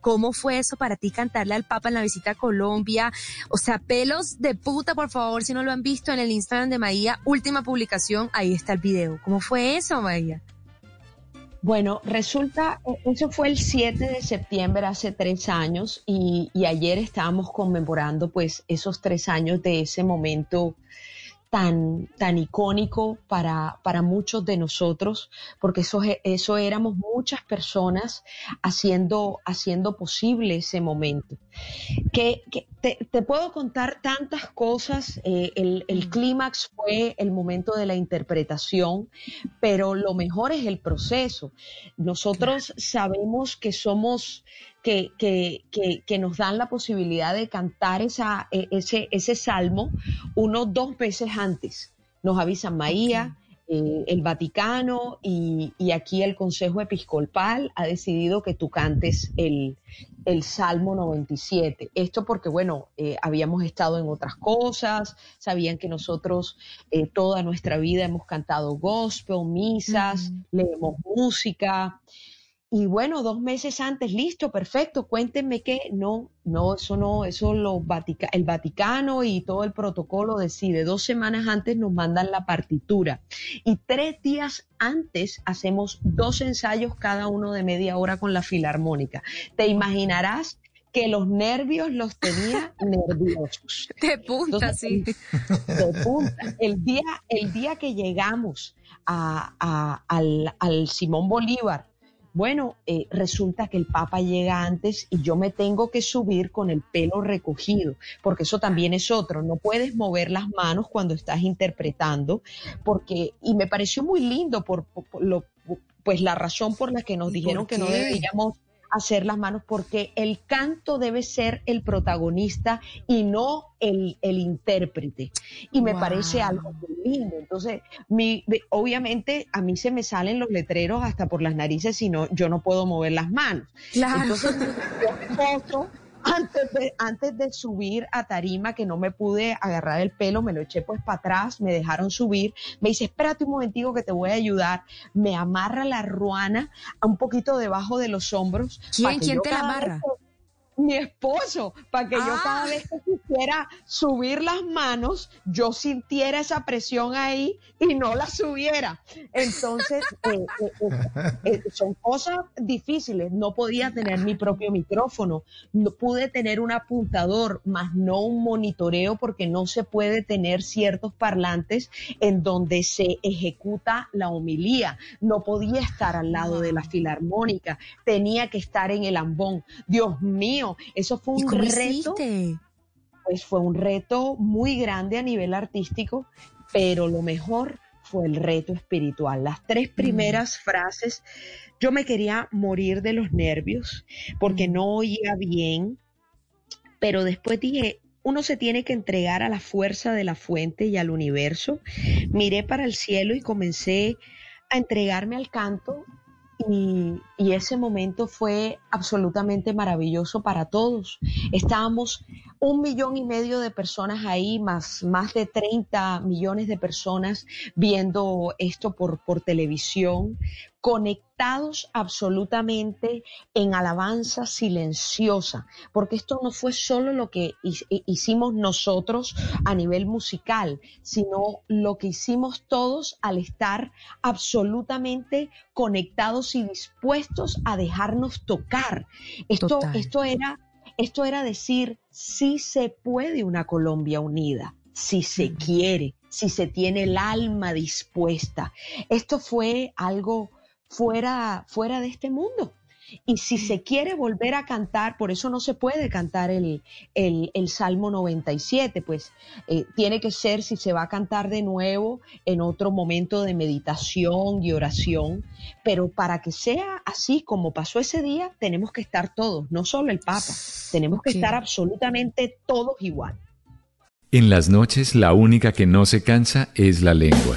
¿Cómo fue eso para ti cantarle al Papa en la visita a Colombia? O sea, pelos de puta, por favor, si no lo han visto en el Instagram de Maía, última publicación, ahí está el video. ¿Cómo fue eso, Maía? Bueno, resulta, eso fue el 7 de septiembre hace tres años y, y ayer estábamos conmemorando pues esos tres años de ese momento tan, tan icónico para, para muchos de nosotros, porque eso, eso éramos muchas personas haciendo, haciendo posible ese momento. Que, te, puedo contar tantas cosas, eh, el, el clímax fue el momento de la interpretación, pero lo mejor es el proceso. Nosotros sabemos que somos que, que, nos dan la posibilidad de cantar esa, e, ese, ese salmo unos dos veces antes. Nos avisan Maía, eh, el Vaticano y, aquí el Consejo Episcopal ha decidido que tú cantes el, el Salmo 97. Esto porque, bueno, eh, habíamos estado en otras cosas, sabían que nosotros eh, toda nuestra vida hemos cantado gospel, misas, leemos música. Y bueno, dos meses antes, listo, perfecto, cuéntenme qué. No, no, eso no, eso lo el Vaticano y todo el protocolo decide. Dos semanas antes nos mandan la partitura y tres días antes hacemos dos ensayos cada uno de media hora con la filarmónica. Te imaginarás que los nervios los tenía nerviosos. De punta, sí. De punta. El día, el día que llegamos a, al, al Simón Bolívar, bueno, eh, resulta que el Papa llega antes y yo me tengo que subir con el pelo recogido, porque eso también es otro, no puedes mover las manos cuando estás interpretando, porque, y me pareció muy lindo por, lo, pues la razón por la que nos dijeron que no deberíamos hacer las manos porque el canto debe ser el protagonista y no el, intérprete. Y me parece algo muy lindo. Entonces, mi, obviamente a mí se me salen los letreros hasta por las narices, si no, yo no puedo mover las manos. Entonces, yo antes de, antes de subir a tarima, que no me pude agarrar el pelo, me lo eché pues para atrás, me dejaron subir, me dice, espérate un momentico que te voy a ayudar, me amarra la ruana a un poquito debajo de los hombros. ¿Quién, ¿quién te la amarra? Mi esposo, para que yo cada ah. vez que quisiera subir las manos, yo sintiera esa presión ahí y no la subiera. Entonces, eh, eh, eh, son cosas difíciles. No podía tener mi propio micrófono, no pude tener un apuntador, más no un monitoreo, porque no se puede tener ciertos parlantes en donde se ejecuta la homilía. No podía estar al lado de la filarmónica, tenía que estar en el ambón. Dios mío eso fue un reto. Pues fue un reto muy grande a nivel artístico, pero lo mejor fue el reto espiritual. Las tres primeras frases, yo me quería morir de los nervios porque no oía bien, pero después dije, uno se tiene que entregar a la fuerza de la fuente y al universo. Miré para el cielo y comencé a entregarme al canto y, ese momento fue absolutamente maravilloso para todos. Estábamos un millón y medio de personas ahí, más, más de 30 millones de personas viendo esto por, por televisión, conectados absolutamente en alabanza silenciosa, porque esto no fue solo lo que hicimos nosotros a nivel musical, sino lo que hicimos todos al estar absolutamente conectados y dispuestos a dejarnos tocar. Esto, esto era esto era decir, si se puede una Colombia unida, si se quiere, si se tiene el alma dispuesta. Esto fue algo fuera, fuera de este mundo. Y si se quiere volver a cantar, por eso no se puede cantar el, el, Salmo 97, pues eh, tiene que ser, si se va a cantar de nuevo, en otro momento de meditación y oración. Pero para que sea así como pasó ese día, tenemos que estar todos, no solo el Papa, tenemos que estar absolutamente todos igual. En las noches la única que no se cansa es la lengua.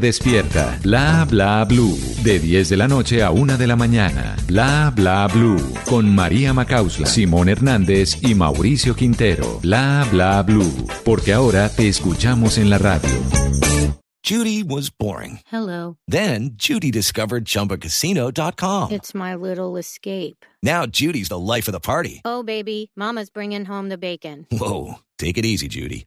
despierta. Bla Bla Blue, de 10 de la noche a 1 de la mañana. Bla Bla Blue, con María Macausla, Simón Hernández y Mauricio Quintero. Bla Bla Blue, porque ahora te escuchamos en la radio. Judy was boring. Hello. Then Judy discovered chumbacasino.com. It's my little escape. Now Judy's the life of the party. Oh, baby, Mama's bringing home the bacon. Whoa. Take it easy, Judy.